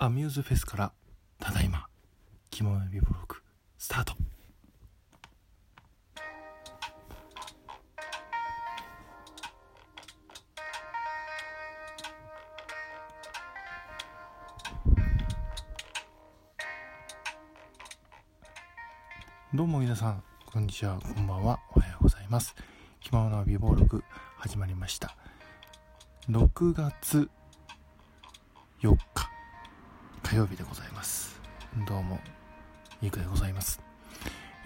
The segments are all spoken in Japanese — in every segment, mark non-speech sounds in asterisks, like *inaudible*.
アミューズフェスからただいま気ままビブログスタート。どうも皆さんこんにちはこんばんはおはようございます。気ままな美貌録始まりました。6月4日。火曜日でございます。どうもゆうくでございます。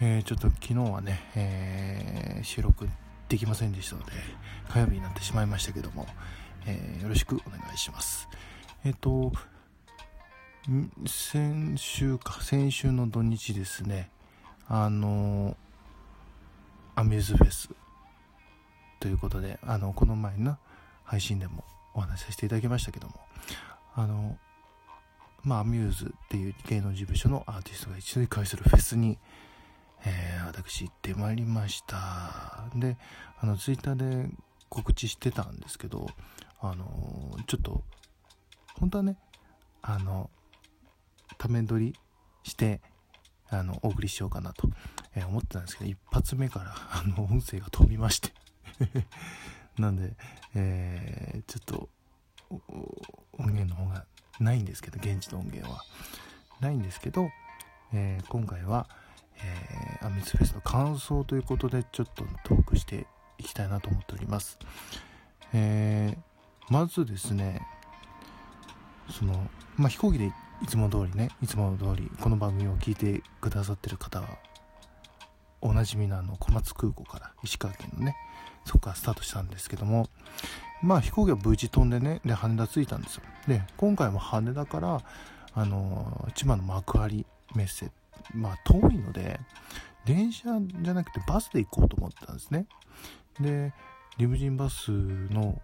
えー、ちょっと昨日はね、えー、収録できませんでしたので火曜日になってしまいましたけども、えー、よろしくお願いします。えっ、と先週か先週の土日ですねあのアミューズフェスということであのこの前の配信でもお話しさせていただきましたけどもあのまあミューズっていう芸能事務所のアーティストが一度に会するフェスに、えー、私行ってまいりました。であのツイッターで告知してたんですけどあのちょっと本当はねあのため撮りしてあのお送りしようかなと、えー、思ってたんですけど一発目からあの音声が飛びまして。*laughs* なんで、えー、ちょっと音源の方がないんですけど現地の音源は。ないんですけど、えー、今回は、えー、アミスフェスの感想ということでちょっとトークしていきたいなと思っております、えー、まずですねそのまあ飛行機でいつも通りねいつも通りこの番組を聞いてくださってる方はおなじみのあの小松空港から石川県のねそこからスタートしたんですけどもまあ飛行機は無事飛んでねで羽田着いたんですよ。で今回も羽田からあの千葉の幕張メッセまあ遠いので電車じゃなくてバスで行こうと思ってたんですね。でリムジンバスの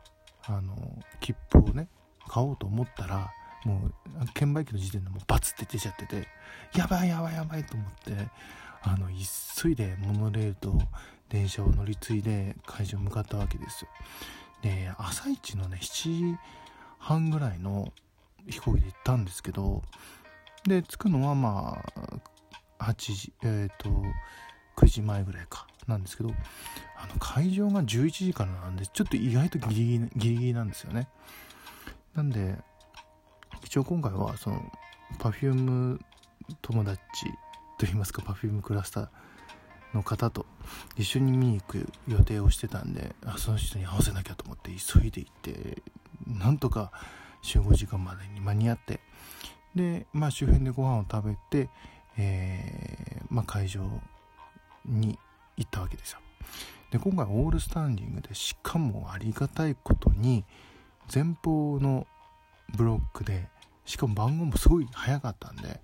あの切符をね買おうと思ったらもう券売機の時点でもうバツって出ちゃっててやばいやばいやばいと思ってあの急いでモノレールと電車を乗り継いで会場に向かったわけですよ。で朝一のね7時半ぐらいの飛行機で行ったんですけどで着くのはまあ8時えっ、ー、と9時前ぐらいかなんですけどあの会場が11時からなんでちょっと意外とギリギリギリギリなんですよね。なんで一応今回はその Perfume 友達といいますか Perfume クラスターの方と一緒に見に行く予定をしてたんであその人に合わせなきゃと思って急いで行ってなんとか集合時間までに間に合ってで、まあ、周辺でご飯を食べて、えー、まあ、会場に行ったわけですよ。で今回オールスタンディングでしかもありがたいことに前方のブロックでしかも番号もすごい早かったんで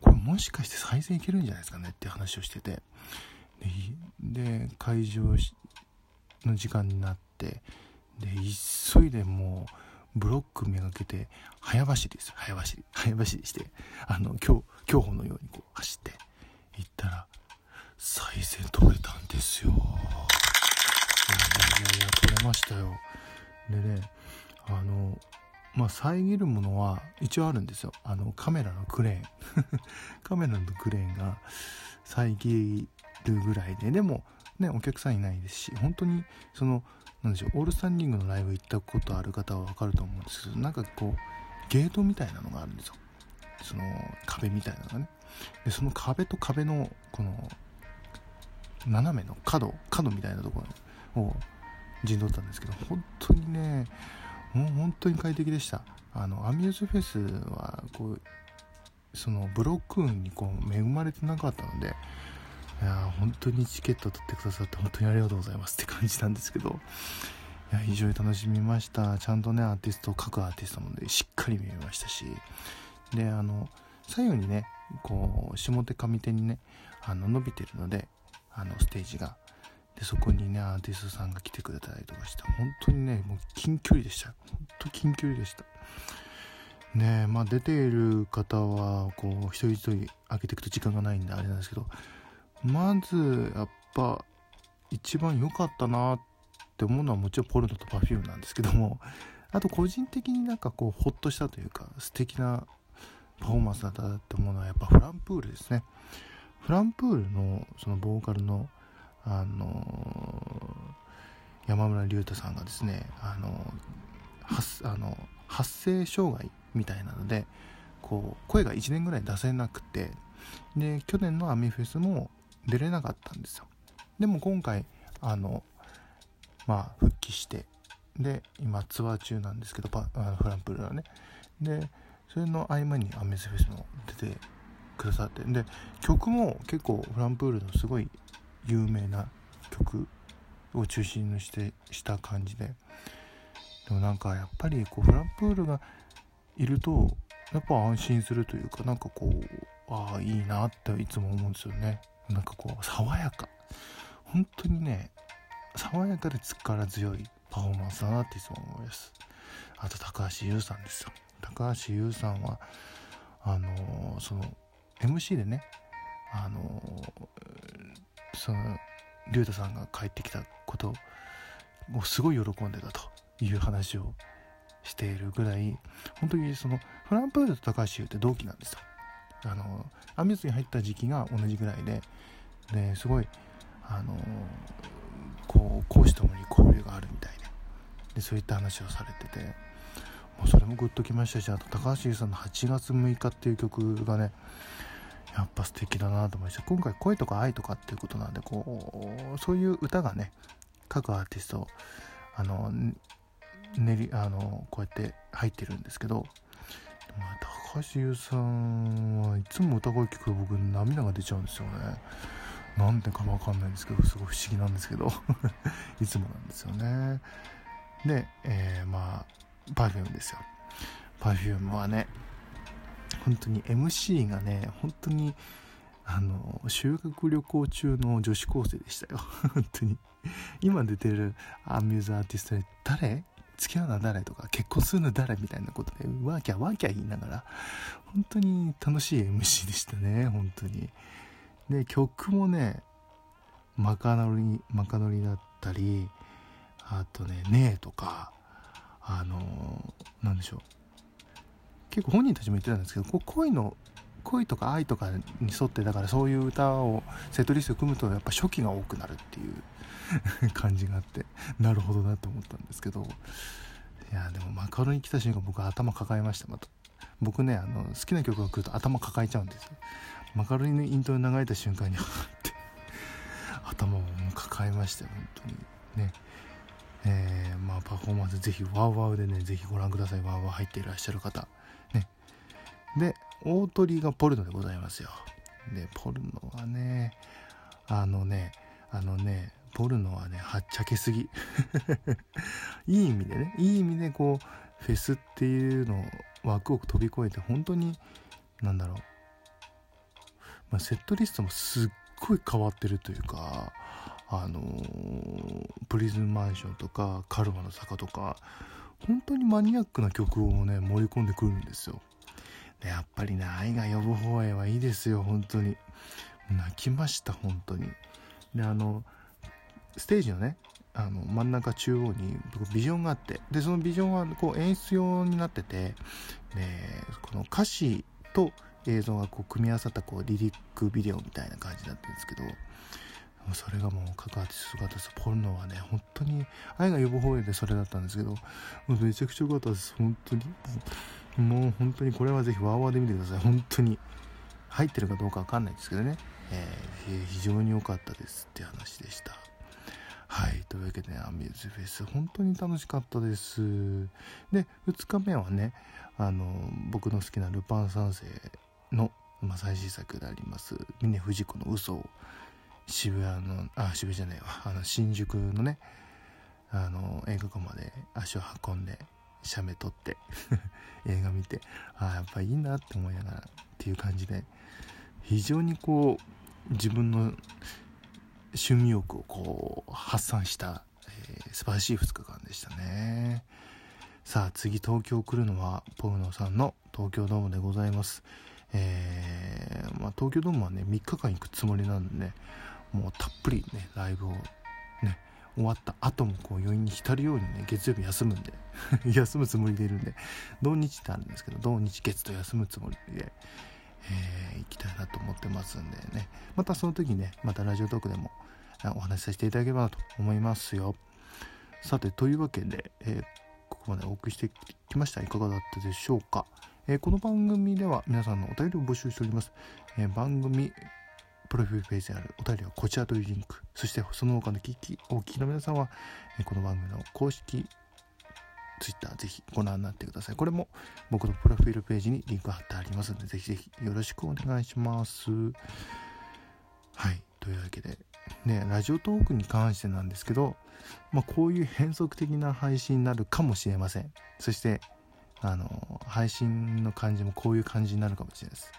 これもしかして再生いけるんじゃないですかねって話をしててで会場の時間になってで急いでもうブロックめがけて早走りです。早走り。早走りしてあの競競歩のようにこう走って行ったら再生取れたんですよ。いやいやいや取れましたよ。でねあのまあ遮るものは一応あるんですよ。あのカメラのクレーン。*laughs* カメラのクレーンが遮るぐらいででもねお客さんいないですし本当にそのなんでしょうオールスタンディングのライブ行ったことある方は分かると思うんですけどなんかこうゲートみたいなのがあるんですよ。その壁みたいなのがね。でその壁と壁のこの斜めの角角みたいなところを陣取ったんですけど本当にねもう本当に快適でした。あのアミューズフェスはこうそのブロック運にこう恵まれてなかったのでいや本当にチケット取ってくださって本当にありがとうございますって感じなんですけど。いや非常に楽しみました。ちゃんとねアーティスト各アーティストもでしっかり見えましたし。であの最後にねこう下手上手にねあの伸びてるのであのステージが。でそこにねアーティストさんが来てくれたりとかして本当にねもう近距離でした。本当近距離でした。ねまあ出ている方はこう一人一人開けていくと時間がないんであれなんですけどまずやっぱ一番良かったなって思うのはもちろんポルノと Perfume なんですけども *laughs* あと個人的になんかこうホッとしたというか素敵なパフォーマンスだったと思うのはやっぱフランプールですね。フランプールのそのボーカルのあの山村隆太さんがですねあの発あの発声障害みたいなのでこう声が1年ぐらい出せなくてで去年のアミフェスも出れなかったんですよ。でも今回あのまあ復帰してで今ツアー中なんですけどパあフランプールはね。でそれの合間にアメスフェスも出てくださってで曲も結構フランプールのすごい有名な曲を中心にしてした感じで。でもなんかやっぱりこうフランプールがいるとやっぱ安心するというかなんかこうああいいなっていつも思うんですよね。なんかこう爽やか。本当にね爽やかで力強いパフォーマンスだなっていつも思います。あと高橋優さんですよ。高橋優さんはあのー、その MC でねあのー、その竜太さんが帰ってきたことをすごい喜んでたという話をしているぐらい本当にそのフランプールと高橋優って同期なんですよ。あのアミューズに入った時期が同じぐらいでですごいあのこう講師ともに交流があるみたいででそういった話をされててもうそれもグッときましたしあと高橋優さんの「8月6日」っていう曲がねやっぱ素敵だなと思いました。今回恋とか愛とかっていうことなんでこうそういう歌がね各アーティストあの練りあのこうやって入ってるんですけど高橋優さんはいつも歌声聞くと僕涙が出ちゃうんですよね。なんでかわかんないんですけどすごい不思議なんですけど。*laughs* いつもなんですよね。で、えー、まあ Perfume ですよ。Perfume はね本当に MC がね本当にあの修学旅行中の女子高生でしたよ。*laughs* 本当に。今出てるアミューズアーティストで誰？付き合うのは誰とか結婚するの誰みたいなことでワーキャーワーキャー言いながら本当に楽しい MC でしたね本当に。で曲もねマカノリマカノリだったりあとね「ねえ」とかあの何でしょう。結構本人たちも言ってたんですけどこう恋の恋とか愛とかに沿ってだからそういう歌をセットリスト組むとやっぱ初期が多くなるっていう *laughs* 感じがあってなるほどなと思ったんですけど。いやでもマカロニ来た瞬間僕は頭抱えました。また僕ねあの好きな曲が来ると頭抱えちゃうんですよ。マカロニのイントロ流れた瞬間にって。*laughs* 頭を抱えましたよ本当に。ね。えー、まあ、パフォーマンスぜひワウワウでねぜひご覧ください。ワウワウ入っていらっしゃる方。ね。で大鳥がポルノでございますよ。でポルノはねあのねあのねポルノはねはっちゃけすぎ。*laughs* いい意味でねいい意味でこうフェスっていうのを枠を飛び越えて本当になんだろう、まあ、セットリストもすっごい変わってるというかあのー、プリズンマンションとかカルマの坂とか本当にマニアックな曲をね盛り込んでくるんですよ。やっぱりね愛が呼ぶ方へはいいですよ本当に。泣きました本当に。であのステージのねあの真ん中中央にビジョンがあって。でそのビジョンはこう演出用になってて。でこの歌詞と映像がこう組み合わさったこうリリックビデオみたいな感じだったんですけど。それがもう各アーティスト姿です。ポルノはね本当に愛が呼ぶ方へでそれだったんですけど。めちゃくちゃ良かったです。本当に。もう本当にこれはぜひワーワーで見てください。本当に入ってるかどうかわかんないですけどね、えー、非常に良かったですって話でした。はい。というわけで、アミューズフェス本当に楽しかったです。で2日目はねあの僕の好きなルパン三世の、まあ、最新作であります峰不二子の嘘を渋谷のあ渋谷じゃないわ。あの新宿のねあの映画館まで足を運んで写メ撮って *laughs* 映画見てああやっぱいいなって思いながらっていう感じで非常にこう自分の趣味欲をこう発散した、えー、素晴らしい2日間でしたね。さあ次東京来るのはポルノさんの東京ドームでございます。えー、まあ、東京ドームはね3日間行くつもりなんでねもうたっぷりねライブをね終わった後もこう余韻に浸るようにね月曜日休むんで *laughs* 休むつもりでいるんで土日ってあるんですけど土日月と休むつもりで、えー、行きたいなと思ってますんでね。またその時ねまたラジオトークでもお話しさせていただければなと思いますよ。さてというわけで、えー、ここまでお送りしてきました。いかがだったでしょうか、えー、この番組では皆さんのお便りを募集しております、え番組プロフィールページにあるお便りはこちらというリンク。そしてその他の聞き、お聞きの皆さんは、この番組の公式 Twitter ぜひご覧になってください。これも僕のプロフィールページにリンク貼ってありますので、ぜひぜひよろしくお願いします。はい。というわけで、ね、ラジオトークに関してなんですけど、まあ、こういう変則的な配信になるかもしれません。そして、あの、配信の感じもこういう感じになるかもしれないです。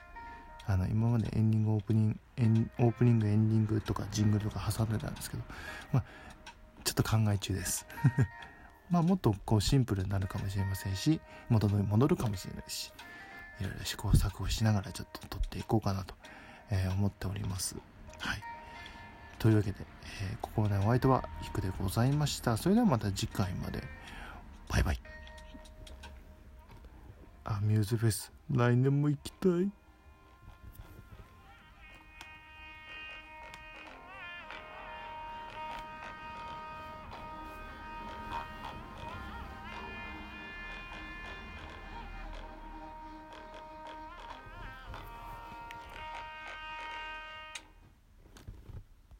あの今までエンディングオープニングエンオープニングエンディングとかジングルとか挟んでたんですけど、まあ、ちょっと考え中です。*laughs* まあもっとこうシンプルになるかもしれませんし元に戻るかもしれないしいろいろ試行錯誤しながらちょっと撮っていこうかなと、えー、思っております。はい。というわけで、えー、ここまでお相手はヒクでございました。それではまた次回まで。バイバイ。アミューズフェス来年も行きたい。